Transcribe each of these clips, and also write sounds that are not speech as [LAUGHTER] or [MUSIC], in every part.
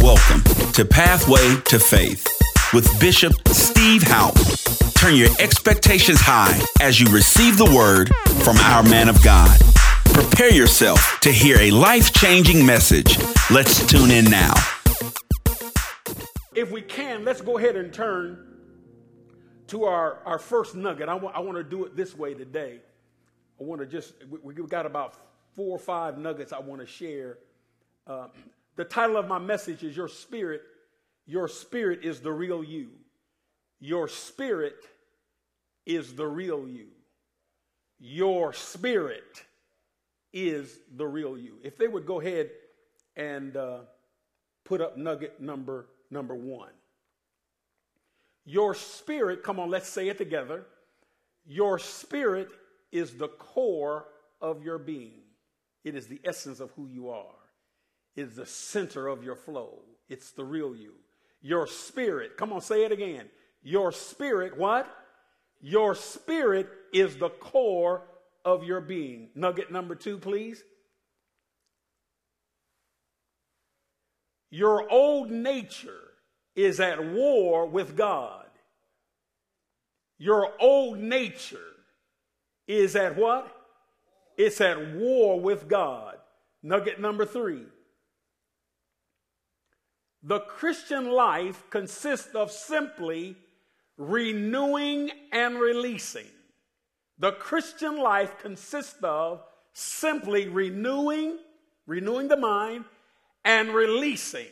Welcome to Pathway to Faith with Bishop Steve Houpe. Turn your expectations high as you receive the word from our man of God. Prepare yourself to hear a life changing message. Let's tune in now. If we can, let's go ahead and turn to our, our first nugget. I want, I want to do it this way today. I want to just, we, have got about four or five nuggets I want to share. Uh, the title of my message is Your Spirit. Your Spirit is the real you. Your Spirit is the real you. Your Spirit is the real you. If they would go ahead and uh, put up nugget number number one. Your spirit, come on, let's say it together. Your spirit is the core of your being. It is the essence of who you are is the center of your flow. It's the real you. Your spirit, come on, say it again. Your spirit, what? Your spirit is the core of your being. Nugget number two, please. Your old nature is at war with God. Your old nature is at what? It's at war with God. Nugget number three. The Christian life consists of simply renewing and releasing. The Christian life consists of simply renewing, renewing the mind, and releasing.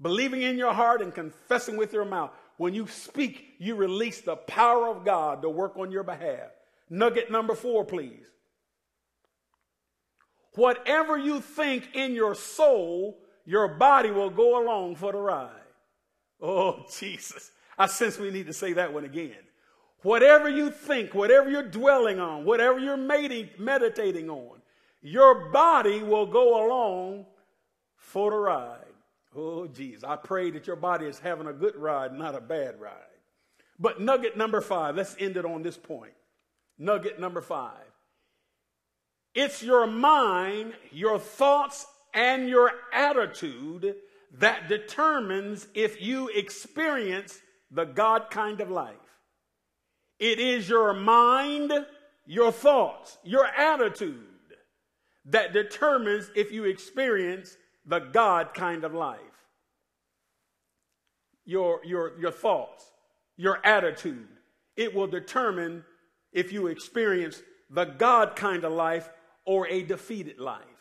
Believing in your heart and confessing with your mouth. When you speak, you release the power of God to work on your behalf. Nugget number four, please. Whatever you think in your soul your body will go along for the ride. Oh, [LAUGHS] Jesus. I sense we need to say that one again. Whatever you think, whatever you're dwelling on, whatever you're meditating on, your body will go along for the ride. Oh, Jesus. I pray that your body is having a good ride, not a bad ride. But nugget number five, let's end it on this point. Nugget number five. It's your mind, your thoughts, and your attitude that determines if you experience the God kind of life. It is your mind, your thoughts, your attitude that determines if you experience the God kind of life. Your, your, your thoughts, your attitude, it will determine if you experience the God kind of life or a defeated life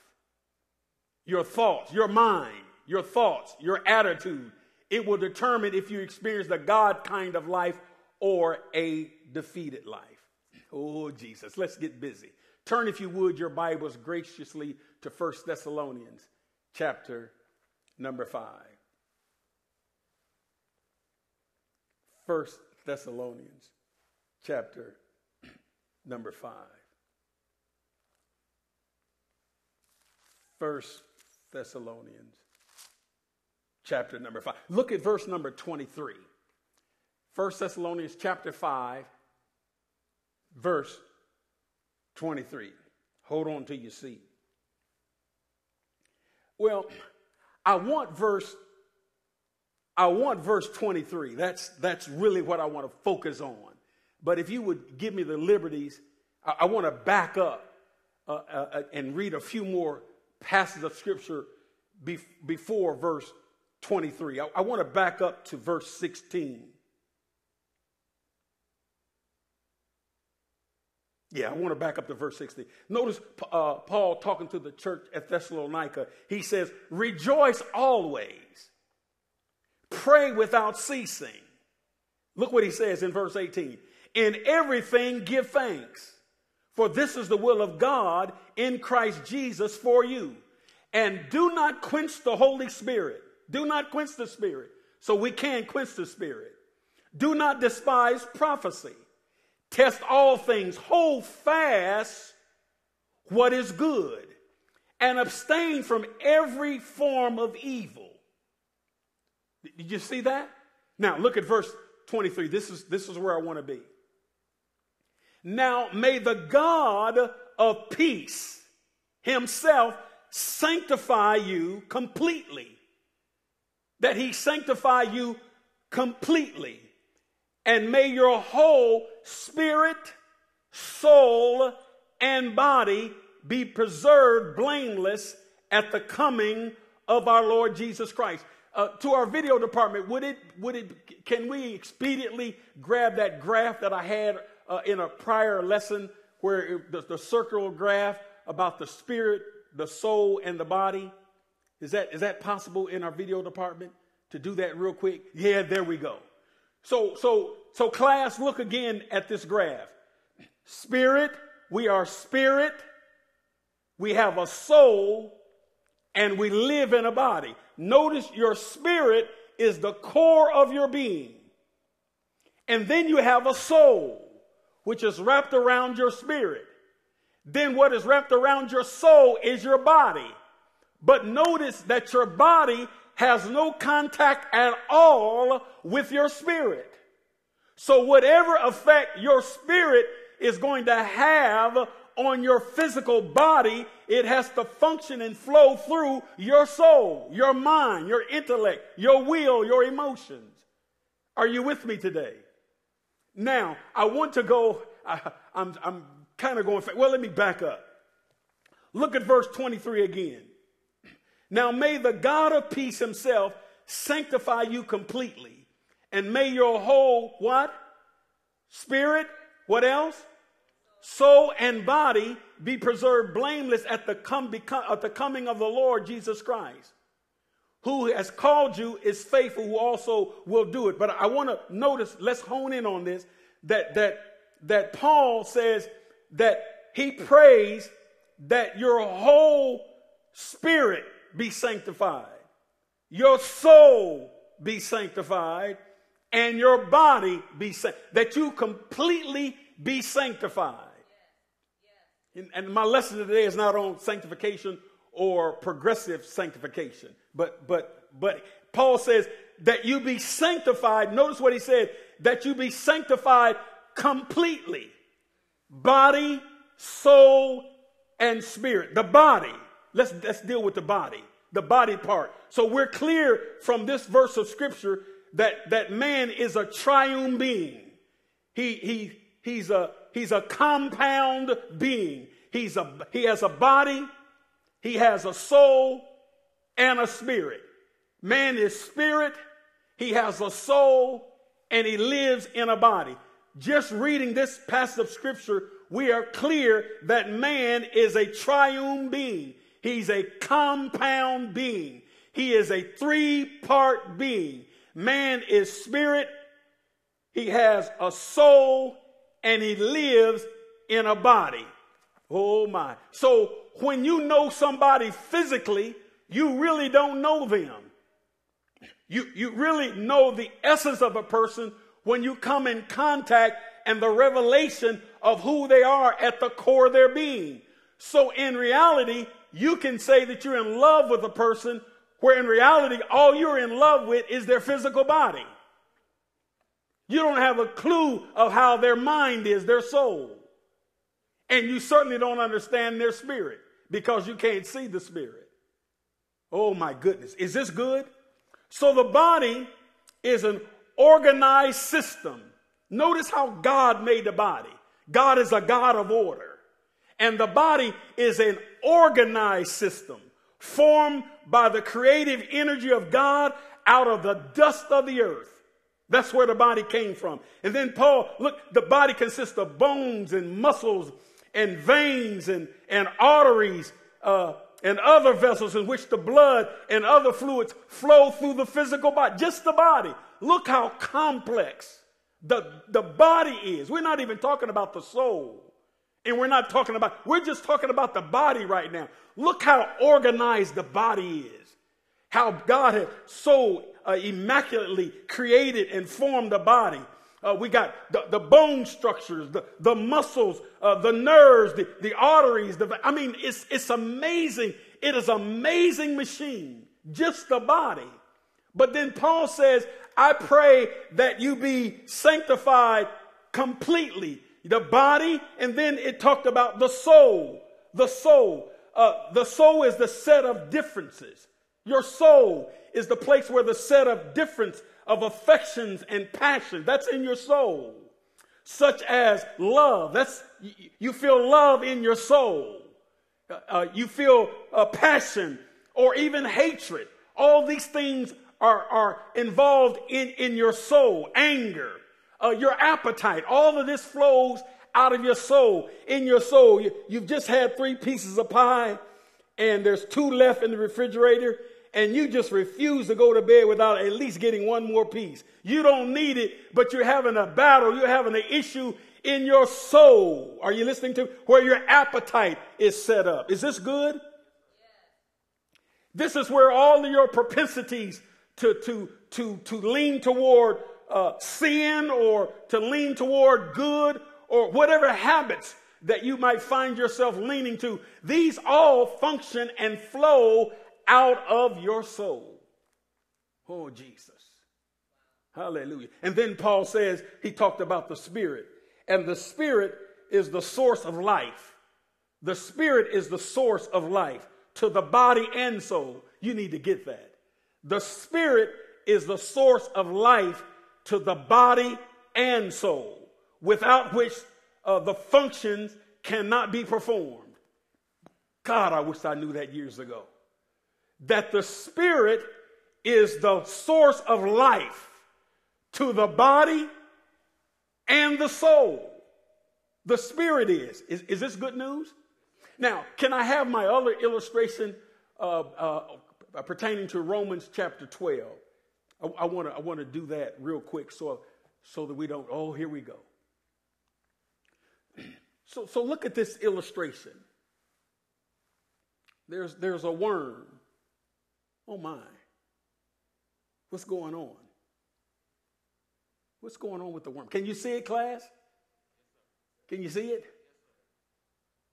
your thoughts, your mind, your thoughts, your attitude. It will determine if you experience the God kind of life or a defeated life. Oh, Jesus, let's get busy. Turn, if you would, your Bibles graciously to First Thessalonians chapter number 5. First Thessalonians chapter number 5. First Thessalonians, chapter number 5. Look at verse number 23. 1 Thessalonians chapter 5, verse 23. Hold on to your seat. Well, I want verse I want verse 23. That's that's really what I want to focus on. But if you would give me the liberties, I, I want to back up uh, uh, and read a few more passage of scripture be, before verse 23. I, I want to back up to verse 16. Yeah, I want to back up to verse 16. Notice uh, Paul talking to the church at Thessalonica. He says, Rejoice always, pray without ceasing. Look what he says in verse 18. In everything, give thanks for this is the will of God in Christ Jesus for you. And do not quench the Holy Spirit. Do not quench the Spirit. So we can quench the Spirit. Do not despise prophecy. Test all things. Hold fast what is good. And abstain from every form of evil. Did you see that? Now look at verse 23. This is, this is where I want to be. Now may the God of peace himself sanctify you completely, that he sanctify you completely, and may your whole spirit, soul, and body be preserved blameless at the coming of our Lord Jesus Christ. Uh, to our video department, would it, would it, can we expediently grab that graph that I had uh, in a prior lesson where the, the circular graph about the spirit, the soul, and the body? Is that, is that possible in our video department to do that real quick? Yeah, there we go. So, so, so class, look again at this graph. Spirit, we are spirit, we have a soul, and we live in a body. Notice your spirit is the core of your being. And then you have a soul, which is wrapped around your spirit. Then what is wrapped around your soul is your body. But notice that your body has no contact at all with your spirit. So whatever effect your spirit is going to have on your physical body, it has to function and flow through your soul, your mind, your intellect, your will, your emotions. Are you with me today? Now, I want to go, I, am I'm, I'm kind of going, well, let me back up. Look at verse 23 again. Now may the God of peace himself sanctify you completely, and may your whole what? Spirit, what else? Soul and body be preserved blameless at the, come, become, at the coming of the Lord Jesus Christ. Who has called you is faithful, who also will do it. But I want to notice, let's hone in on this, that, that, that Paul says that he prays that your whole spirit be sanctified, your soul be sanctified, and your body be sanctified. That you completely be sanctified. And, and my lesson today is not on sanctification or progressive sanctification, but but but Paul says that you be sanctified. Notice what he said: that you be sanctified completely, body, soul, and spirit. The body Let's, let's deal with the body, the body part. So we're clear from this verse of scripture that, that man is a triune being. He, he, he's, a, he's a compound being. He's a, he has a body, he has a soul, and a spirit. Man is spirit, he has a soul, and he lives in a body. Just reading this passage of scripture, we are clear that man is a triune being. He's a compound being. He is a three part being. Man is spirit, he has a soul, and he lives in a body. Oh my. So when you know somebody physically, you really don't know them. You, you really know the essence of a person when you come in contact and the revelation of who they are at the core of their being. So in reality, you can say that you're in love with a person where in reality, all you're in love with is their physical body. You don't have a clue of how their mind is, their soul. And you certainly don't understand their spirit because you can't see the spirit. Oh my goodness. Is this good? So the body is an organized system. Notice how God made the body. God is a God of order. And the body is an organized system formed by the creative energy of God out of the dust of the earth. That's where the body came from. And then Paul, look, the body consists of bones and muscles and veins and, and arteries uh, and other vessels in which the blood and other fluids flow through the physical body. Just the body. Look how complex the, the body is. We're not even talking about the soul. And we're not talking about, we're just talking about the body right now. Look how organized the body is. How God has so uh, immaculately created and formed the body. Uh, we got the, the bone structures, the, the muscles, uh, the nerves, the, the arteries. The, I mean, it's, it's amazing. It is amazing machine, just the body. But then Paul says, I pray that you be sanctified completely the body, and then it talked about the soul. The soul. Uh, the soul is the set of differences. Your soul is the place where the set of difference of affections and passion, that's in your soul. Such as love. That's, you feel love in your soul. Uh, you feel uh, passion or even hatred. All these things are, are involved in, in your soul. Anger, uh, your appetite. All of this flows out of your soul. In your soul, you, you've just had three pieces of pie and there's two left in the refrigerator and you just refuse to go to bed without at least getting one more piece. You don't need it, but you're having a battle, you're having an issue in your soul. Are you listening to where your appetite is set up? Is this good? This is where all of your propensities to, to, to, to lean toward uh, sin or to lean toward good or whatever habits that you might find yourself leaning to, these all function and flow out of your soul. Oh, Jesus. Hallelujah. And then Paul says, he talked about the Spirit, and the Spirit is the source of life. The Spirit is the source of life to the body and soul. You need to get that. The Spirit is the source of life to the body and soul, without which uh, the functions cannot be performed. God, I wish I knew that years ago. That the Spirit is the source of life to the body and the soul. The Spirit is. Is, is this good news? Now, can I have my other illustration uh, uh, pertaining to Romans chapter 12? I want to I want to do that real quick so so that we don't. Oh, here we go. So, so look at this illustration. There's, there's a worm. Oh my. What's going on? What's going on with the worm? Can you see it, class? Can you see it?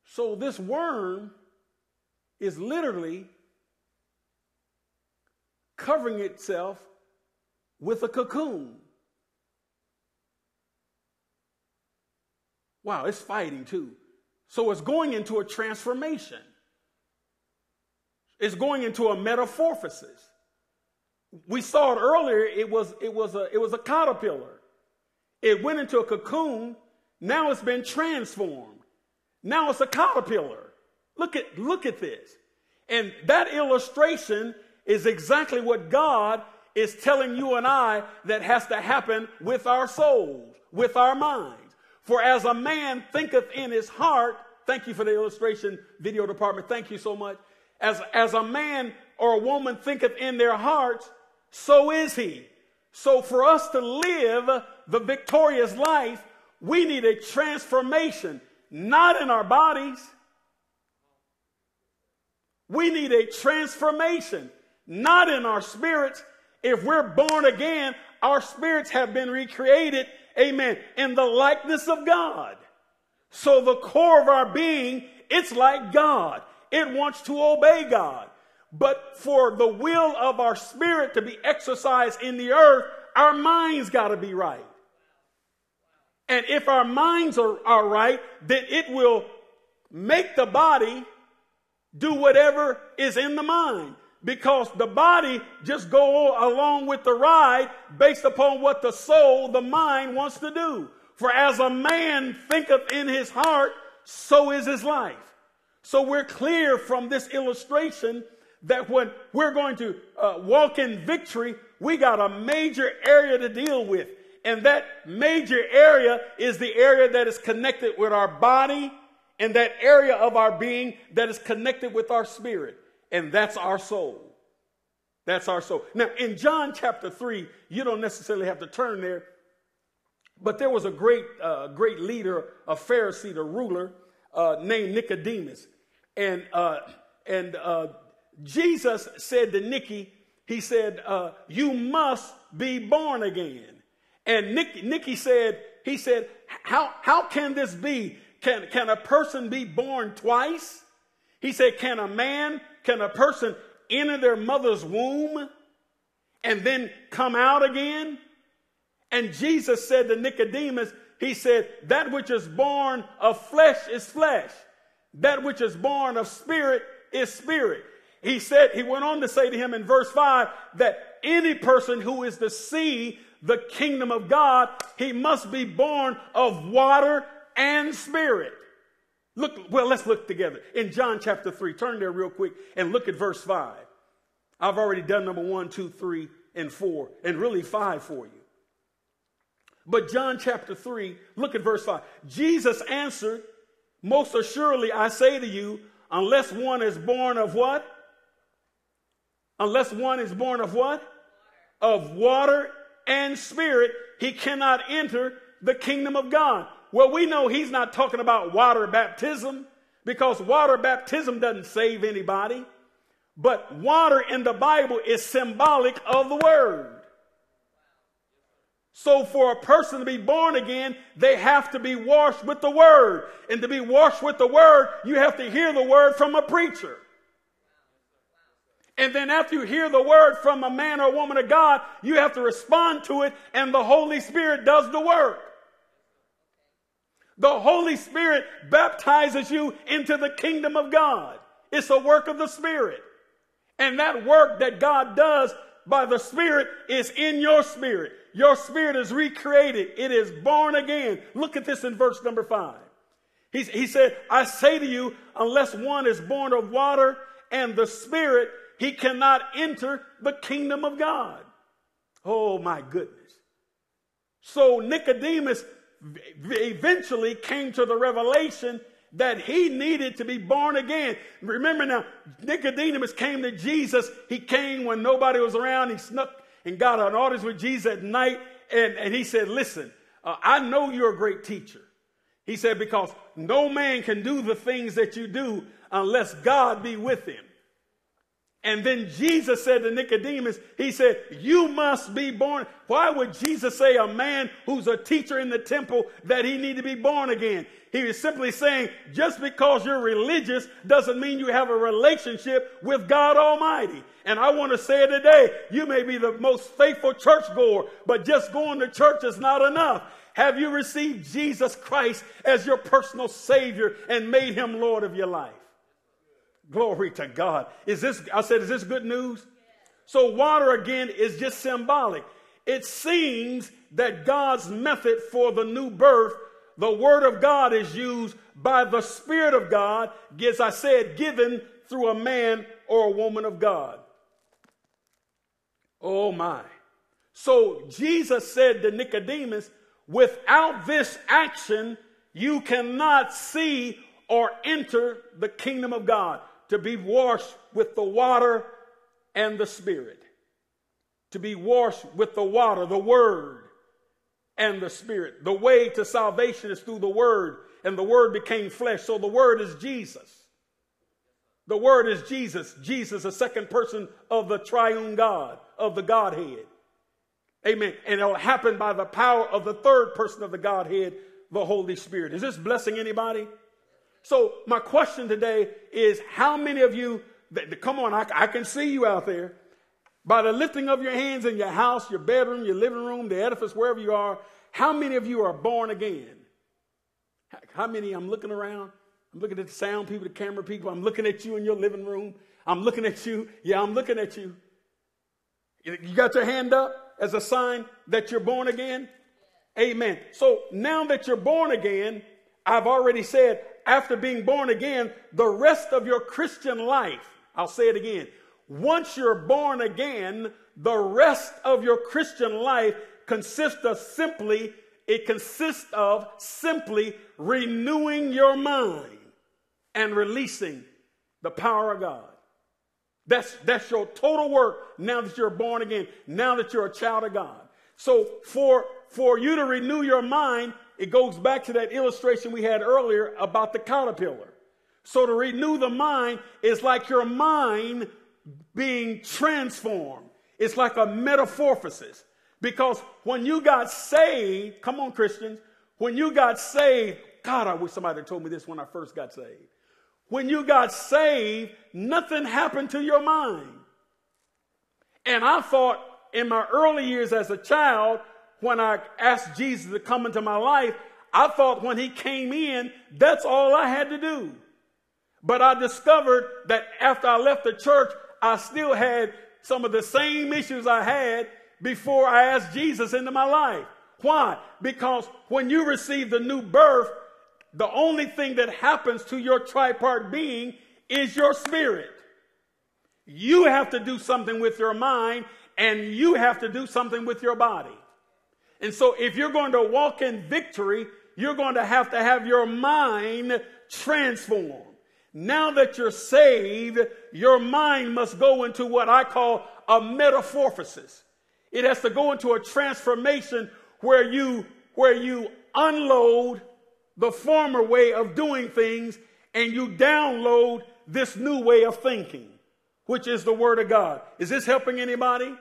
So this worm is literally covering itself with a cocoon. Wow, it's fighting too. So it's going into a transformation. It's going into a metamorphosis. We saw it earlier, it was, it was, a, it was a caterpillar. It went into a cocoon. Now it's been transformed. Now it's a caterpillar. Look at, look at this. And that illustration is exactly what God is telling you and I that has to happen with our souls, with our minds. For as a man thinketh in his heart, thank you for the illustration, video department, thank you so much. As, as a man or a woman thinketh in their hearts, so is he. So for us to live the victorious life, we need a transformation, not in our bodies. We need a transformation, not in our spirits. If we're born again, our spirits have been recreated amen, in the likeness of God. So the core of our being, it's like God. It wants to obey God. But for the will of our spirit to be exercised in the earth, our minds got to be right. And if our minds are, are right, then it will make the body do whatever is in the mind because the body just go along with the ride based upon what the soul, the mind wants to do. For as a man thinketh in his heart, so is his life. So we're clear from this illustration that when we're going to uh, walk in victory, we got a major area to deal with. And that major area is the area that is connected with our body and that area of our being that is connected with our spirit and that's our soul. That's our soul. Now, in John chapter 3, you don't necessarily have to turn there, but there was a great, uh, great leader, a Pharisee, the ruler, uh, named Nicodemus. And, uh, and uh, Jesus said to Nicky, he said, uh, You must be born again. And Nick, Nicky said, He said, how, how can this be? Can, can a person be born twice? He said, Can a man can a person enter their mother's womb and then come out again? And Jesus said to Nicodemus, He said, That which is born of flesh is flesh, that which is born of spirit is spirit. he said, he went on to say to him in verse 5 that any person who is to see the kingdom of God, he must be born of water and spirit. Look, well, let's look together. In John chapter 3, turn there real quick and look at verse 5. I've already done number one, two, three, and 4, and really 5 for you. But John chapter 3, look at verse 5. Jesus answered, Most assuredly I say to you, unless one is born of what? Unless one is born of what? Of water and spirit, he cannot enter the kingdom of God. Well, we know he's not talking about water baptism because water baptism doesn't save anybody. But water in the Bible is symbolic of the word. So for a person to be born again, they have to be washed with the word. And to be washed with the word, you have to hear the word from a preacher. And then after you hear the word from a man or woman of God, you have to respond to it and the Holy Spirit does the work. The Holy Spirit baptizes you into the kingdom of God. It's a work of the Spirit. And that work that God does by the Spirit is in your spirit. Your spirit is recreated. It is born again. Look at this in verse number five. He, he said, I say to you, unless one is born of water and the Spirit, he cannot enter the kingdom of God. Oh my goodness. So Nicodemus eventually came to the revelation that he needed to be born again. Remember now, Nicodemus came to Jesus. He came when nobody was around. He snuck and got an audience with Jesus at night. And, and he said, Listen, uh, I know you're a great teacher. He said, Because no man can do the things that you do unless God be with him. And then Jesus said to Nicodemus, He said, You must be born. Why would Jesus say a man who's a teacher in the temple that he need to be born again? He was simply saying, just because you're religious doesn't mean you have a relationship with God Almighty. And I want to say today, you may be the most faithful churchgoer, but just going to church is not enough. Have you received Jesus Christ as your personal Savior and made Him Lord of your life? Glory to God. Is this, I said, is this good news? So water again is just symbolic. It seems that God's method for the new birth, the word of God is used by the Spirit of God, as I said, given through a man or a woman of God. Oh my. So Jesus said to Nicodemus, without this action, you cannot see or enter the kingdom of God to be washed with the water and the Spirit. To be washed with the water, the Word, and the Spirit. The way to salvation is through the Word, and the Word became flesh. So the Word is Jesus. The Word is Jesus. Jesus, the second person of the triune God, of the Godhead. Amen. And it'll happen by the power of the third person of the Godhead, the Holy Spirit. Is this blessing anybody? So my question today is how many of you, that, come on, I, I can see you out there. By the lifting of your hands in your house, your bedroom, your living room, the edifice, wherever you are, how many of you are born again? How many? I'm looking around. I'm looking at the sound people, the camera people. I'm looking at you in your living room. I'm looking at you. Yeah, I'm looking at you. You got your hand up as a sign that you're born again? Amen. So now that you're born again, I've already said after being born again, the rest of your Christian life, I'll say it again. Once you're born again, the rest of your Christian life consists of simply, it consists of simply renewing your mind and releasing the power of God. That's, that's your total work now that you're born again, now that you're a child of God. So for, for you to renew your mind, it goes back to that illustration we had earlier about the caterpillar. So to renew the mind is like your mind being transformed. It's like a metamorphosis. Because when you got saved, come on, Christians, when you got saved, God, I wish somebody had told me this when I first got saved. When you got saved, nothing happened to your mind. And I thought in my early years as a child, when I asked Jesus to come into my life, I thought when he came in, that's all I had to do. But I discovered that after I left the church, I still had some of the same issues I had before I asked Jesus into my life. Why? Because when you receive the new birth, the only thing that happens to your tripart being is your spirit. You have to do something with your mind and you have to do something with your body. And so if you're going to walk in victory, you're going to have to have your mind transformed. Now that you're saved, your mind must go into what I call a metamorphosis. It has to go into a transformation where you, where you unload the former way of doing things and you download this new way of thinking, which is the Word of God. Is this helping anybody?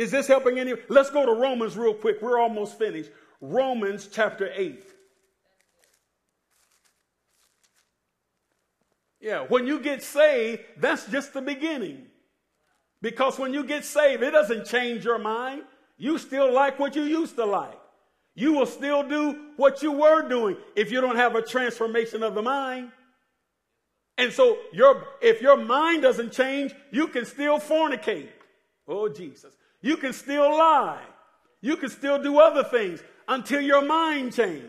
Is this helping any? Let's go to Romans real quick. We're almost finished. Romans chapter 8. Yeah, when you get saved, that's just the beginning. Because when you get saved, it doesn't change your mind. You still like what you used to like. You will still do what you were doing if you don't have a transformation of the mind. And so your if your mind doesn't change, you can still fornicate. Oh Jesus. You can still lie. You can still do other things until your mind change.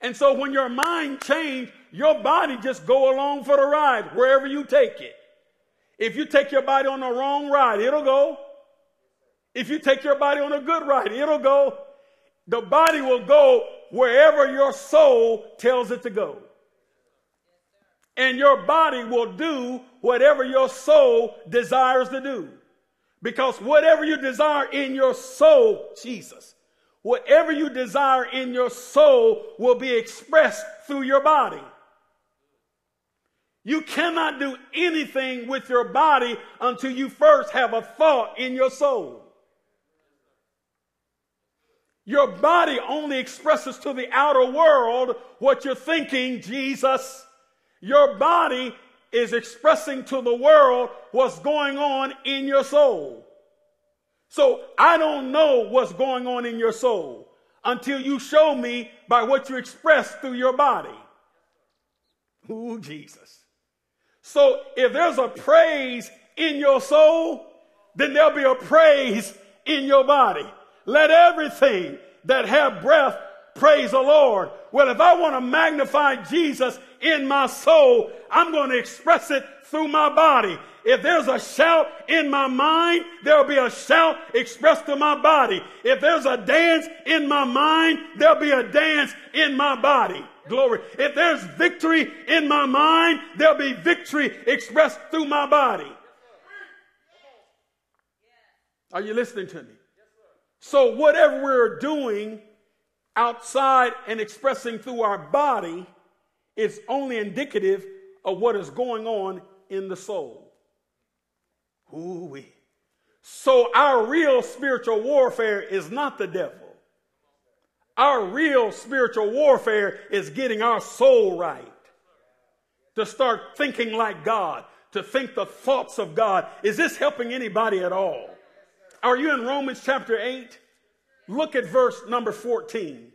And so when your mind change, your body just go along for the ride wherever you take it. If you take your body on the wrong ride, it'll go. If you take your body on a good ride, it'll go. The body will go wherever your soul tells it to go. And your body will do whatever your soul desires to do. Because whatever you desire in your soul, Jesus, whatever you desire in your soul will be expressed through your body. You cannot do anything with your body until you first have a thought in your soul. Your body only expresses to the outer world what you're thinking, Jesus. Your body is expressing to the world what's going on in your soul. So I don't know what's going on in your soul until you show me by what you express through your body. Ooh, Jesus. So if there's a praise in your soul, then there'll be a praise in your body. Let everything that have breath praise the Lord. Well, if I want to magnify Jesus in my soul, I'm going to express it through my body. If there's a shout in my mind, there'll be a shout expressed to my body. If there's a dance in my mind, there'll be a dance in my body. Glory. If there's victory in my mind, there'll be victory expressed through my body. Are you listening to me? So, whatever we're doing outside and expressing through our body is only indicative of what is going on in the soul. Ooh-wee. So, our real spiritual warfare is not the devil. Our real spiritual warfare is getting our soul right. To start thinking like God, to think the thoughts of God. Is this helping anybody at all? Are you in Romans chapter 8? Look at verse number 14.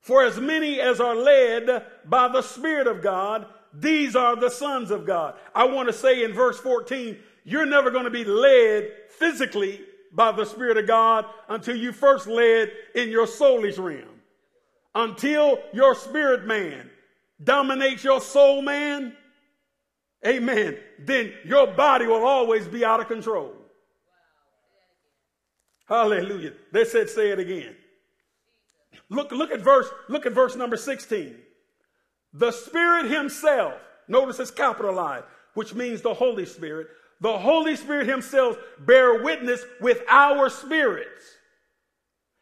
For as many as are led by the Spirit of God, these are the sons of God. I want to say in verse 14, you're never going to be led physically by the Spirit of God until you first led in your soulish realm. Until your spirit man dominates your soul man, amen, then your body will always be out of control. Hallelujah. They said, say it again. Look, look at verse, look at verse number 16. The Spirit Himself, notice it's capitalized, which means the Holy Spirit. The Holy Spirit Himself bear witness with our spirits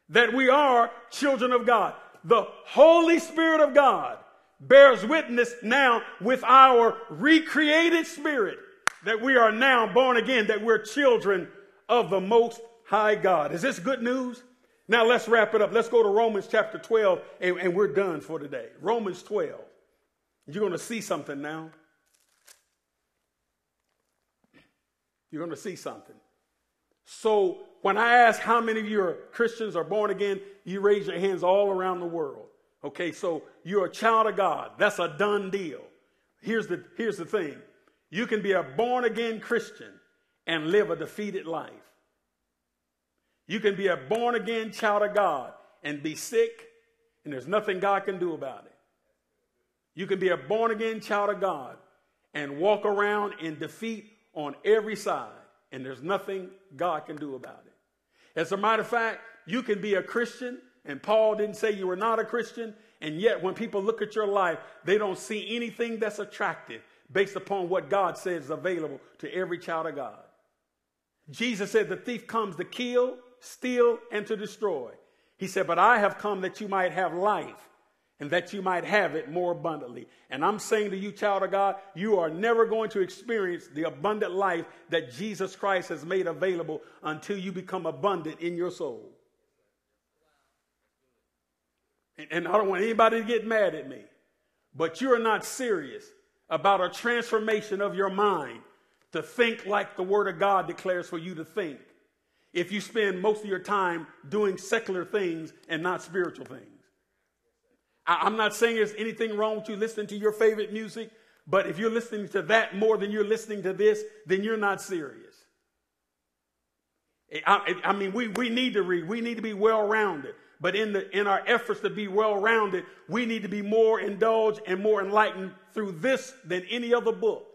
that we are children of God. The Holy Spirit of God bears witness now with our recreated spirit that we are now born again, that we're children of the Most High God. Is this good news? Now let's wrap it up. Let's go to Romans chapter 12, and, and we're done for today. Romans 12. You're going to see something now. You're going to see something. So, when I ask how many of you are Christians are born again, you raise your hands all around the world. Okay, so you're a child of God. That's a done deal. Here's the, here's the thing You can be a born again Christian and live a defeated life. You can be a born again child of God and be sick, and there's nothing God can do about it. You can be a born again child of God and walk around in defeat on every side, and there's nothing God can do about it. As a matter of fact, you can be a Christian, and Paul didn't say you were not a Christian, and yet when people look at your life, they don't see anything that's attractive based upon what God says is available to every child of God. Jesus said, The thief comes to kill, steal, and to destroy. He said, But I have come that you might have life and that you might have it more abundantly. And I'm saying to you, child of God, you are never going to experience the abundant life that Jesus Christ has made available until you become abundant in your soul. And I don't want anybody to get mad at me, but you're not serious about a transformation of your mind to think like the Word of God declares for you to think if you spend most of your time doing secular things and not spiritual things. I'm not saying there's anything wrong with you listening to your favorite music, but if you're listening to that more than you're listening to this, then you're not serious. I, I mean, we, we need to read, we need to be well rounded. But in, the, in our efforts to be well rounded, we need to be more indulged and more enlightened through this than any other book.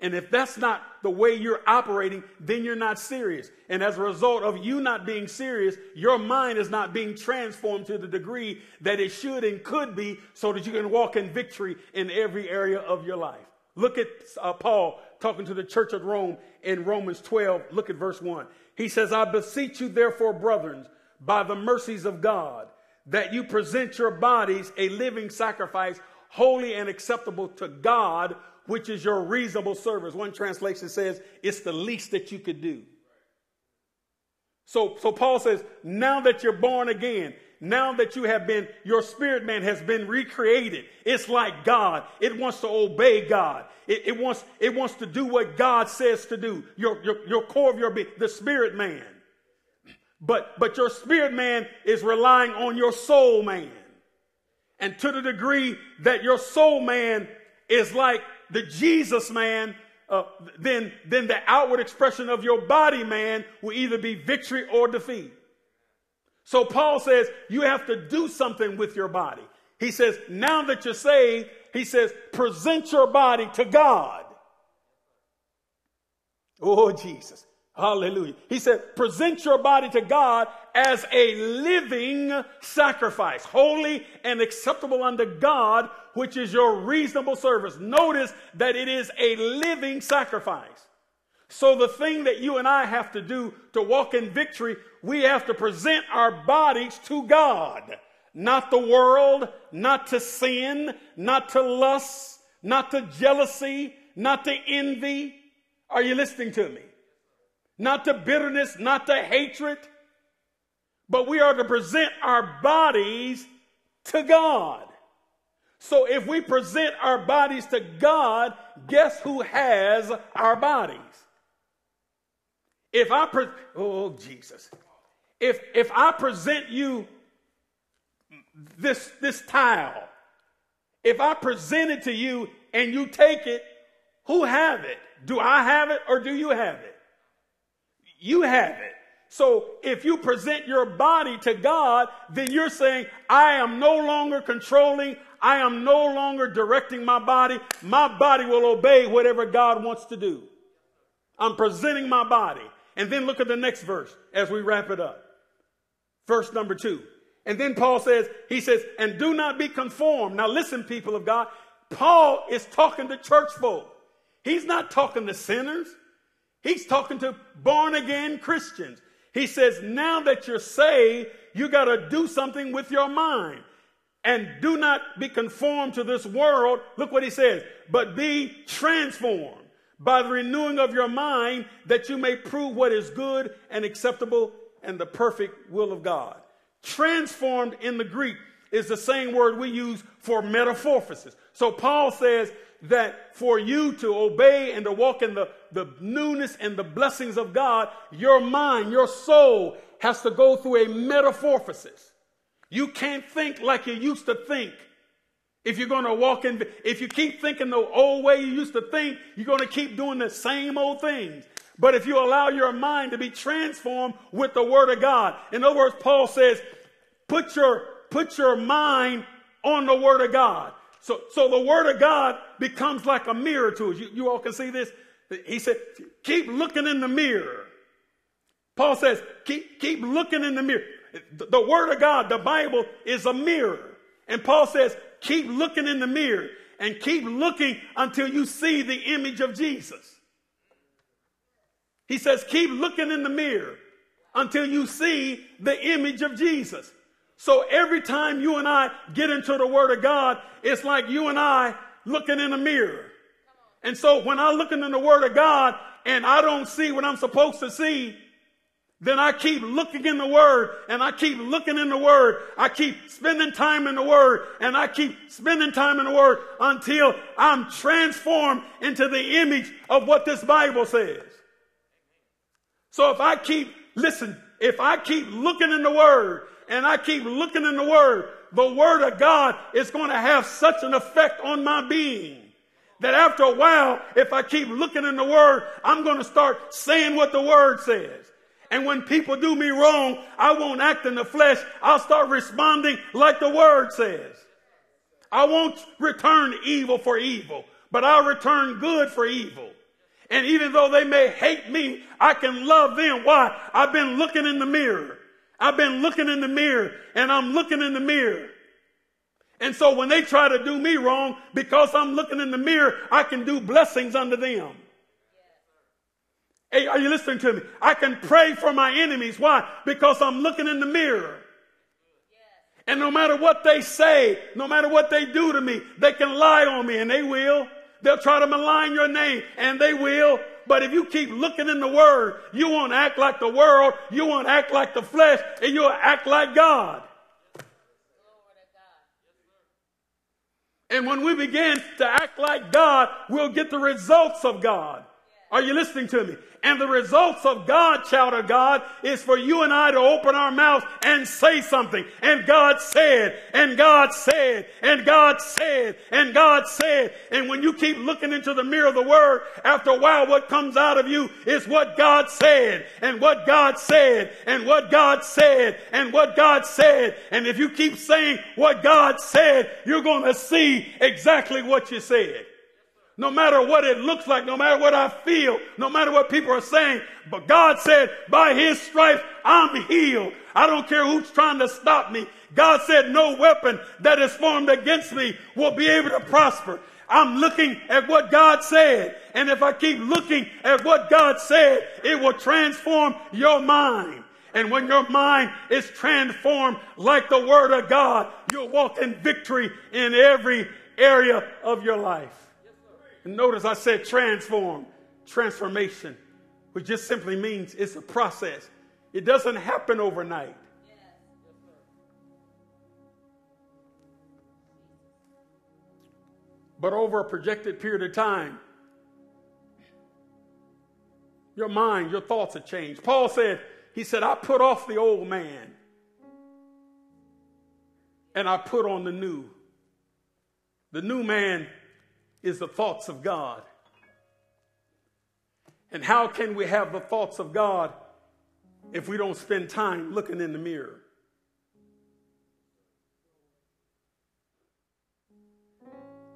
And if that's not the way you're operating, then you're not serious. And as a result of you not being serious, your mind is not being transformed to the degree that it should and could be so that you can walk in victory in every area of your life. Look at uh, Paul talking to the church of Rome in Romans 12. Look at verse 1. He says, I beseech you, therefore, brethren, by the mercies of God, that you present your bodies a living sacrifice, holy and acceptable to God which is your reasonable service. One translation says it's the least that you could do. So, so Paul says, now that you're born again, now that you have been, your spirit man has been recreated. It's like God. It wants to obey God. It, it wants, it wants to do what God says to do. Your, your, your core of your being, the spirit man. But, but your spirit man is relying on your soul man. And to the degree that your soul man is like the Jesus man, uh, then, then the outward expression of your body man will either be victory or defeat. So Paul says you have to do something with your body. He says, now that you're saved, he says, present your body to God. Oh, Jesus. Hallelujah. He said, present your body to God as a living sacrifice, holy and acceptable unto God, which is your reasonable service. Notice that it is a living sacrifice. So the thing that you and I have to do to walk in victory, we have to present our bodies to God, not the world, not to sin, not to lust, not to jealousy, not to envy. Are you listening to me? Not to bitterness, not to hatred, but we are to present our bodies to God. So if we present our bodies to God, guess who has our bodies? If I pre- oh Jesus. If if I present you this this tile, if I present it to you and you take it, who have it? Do I have it or do you have it? You have it. So if you present your body to God, then you're saying, I am no longer controlling. I am no longer directing my body. My body will obey whatever God wants to do. I'm presenting my body. And then look at the next verse as we wrap it up. Verse number two. And then Paul says, he says, and do not be conformed. Now listen, people of God. Paul is talking to church folk. He's not talking to sinners. He's talking to born again Christians. He says, now that you're saved, you got to do something with your mind. And do not be conformed to this world. Look what he says, but be transformed by the renewing of your mind that you may prove what is good and acceptable and the perfect will of God. Transformed in the Greek is the same word we use for metamorphosis. So Paul says that for you to obey and to walk in the, the newness and the blessings of God, your mind, your soul has to go through a metamorphosis. You can't think like you used to think. If you're going to walk in, if you keep thinking the old way you used to think, you're going to keep doing the same old things. But if you allow your mind to be transformed with the word of God, in other words, Paul says, put your, put your mind on the word of God. So, so the word of God becomes like a mirror to us. You, you all can see this. He said, keep looking in the mirror. Paul says, keep, keep looking in the mirror. The, the word of God, the Bible is a mirror. And Paul says, keep looking in the mirror and keep looking until you see the image of Jesus. He says, keep looking in the mirror until you see the image of Jesus. So every time you and I get into the Word of God, it's like you and I looking in a mirror. And so when I'm looking in the Word of God and I don't see what I'm supposed to see, then I keep looking in the Word and I keep looking in the Word. I keep spending time in the Word and I keep spending time in the Word until I'm transformed into the image of what this Bible says. So if I keep, listen, if I keep looking in the Word and I keep looking in the Word, the Word of God is going to have such an effect on my being that after a while, if I keep looking in the Word, I'm going to start saying what the Word says. And when people do me wrong, I won't act in the flesh. I'll start responding like the Word says. I won't return evil for evil, but I'll return good for evil. And even though they may hate me, I can love them. Why? I've been looking in the mirror. I've been looking in the mirror and I'm looking in the mirror. And so when they try to do me wrong, because I'm looking in the mirror, I can do blessings unto them. Hey, are you listening to me? I can pray for my enemies. Why? Because I'm looking in the mirror. And no matter what they say, no matter what they do to me, they can lie on me and they will. They'll try to malign your name and they will. But if you keep looking in the word, you won't act like the world, you won't act like the flesh, and you'll act like God. And when we begin to act like God, we'll get the results of God. Are you listening to me? And the results of God, child of God, is for you and I to open our mouths and say something. And God said, and God said, and God said, and God said. And when you keep looking into the mirror of the word, after a while, what comes out of you is what God said, and what God said, and what God said, and what God said. And if you keep saying what God said, you're going to see exactly what you said no matter what it looks like, no matter what I feel, no matter what people are saying. But God said, by his stripes, I'm healed. I don't care who's trying to stop me. God said, no weapon that is formed against me will be able to prosper. I'm looking at what God said. And if I keep looking at what God said, it will transform your mind. And when your mind is transformed like the word of God, you'll walk in victory in every area of your life. And notice I said transform, transformation, which just simply means it's a process. It doesn't happen overnight. But over a projected period of time, your mind, your thoughts have changed. Paul said, he said, I put off the old man and I put on the new. The new man is the thoughts of God. And how can we have the thoughts of God if we don't spend time looking in the mirror?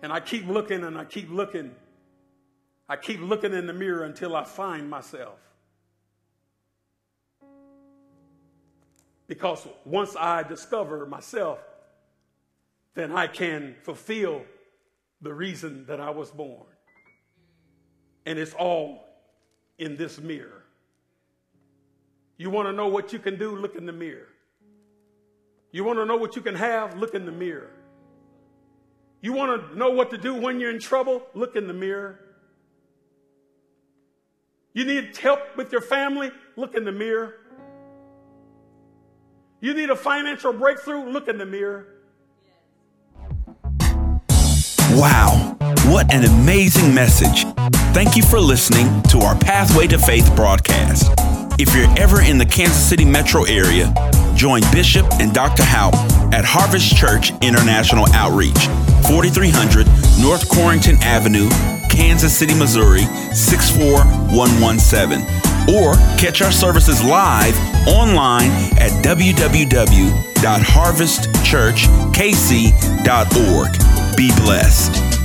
And I keep looking and I keep looking. I keep looking in the mirror until I find myself. Because once I discover myself, then I can fulfill the reason that I was born. And it's all in this mirror. You want to know what you can do? Look in the mirror. You want to know what you can have? Look in the mirror. You want to know what to do when you're in trouble? Look in the mirror. You need help with your family? Look in the mirror. You need a financial breakthrough? Look in the mirror. What an amazing message. Thank you for listening to our Pathway to Faith broadcast. If you're ever in the Kansas City metro area, join Bishop and Dr. Houpe at Harvest Church International Outreach, 4300 North Corrington Avenue, Kansas City, Missouri, 64117. Or catch our services live online at www.harvestchurchkc.org. Be blessed.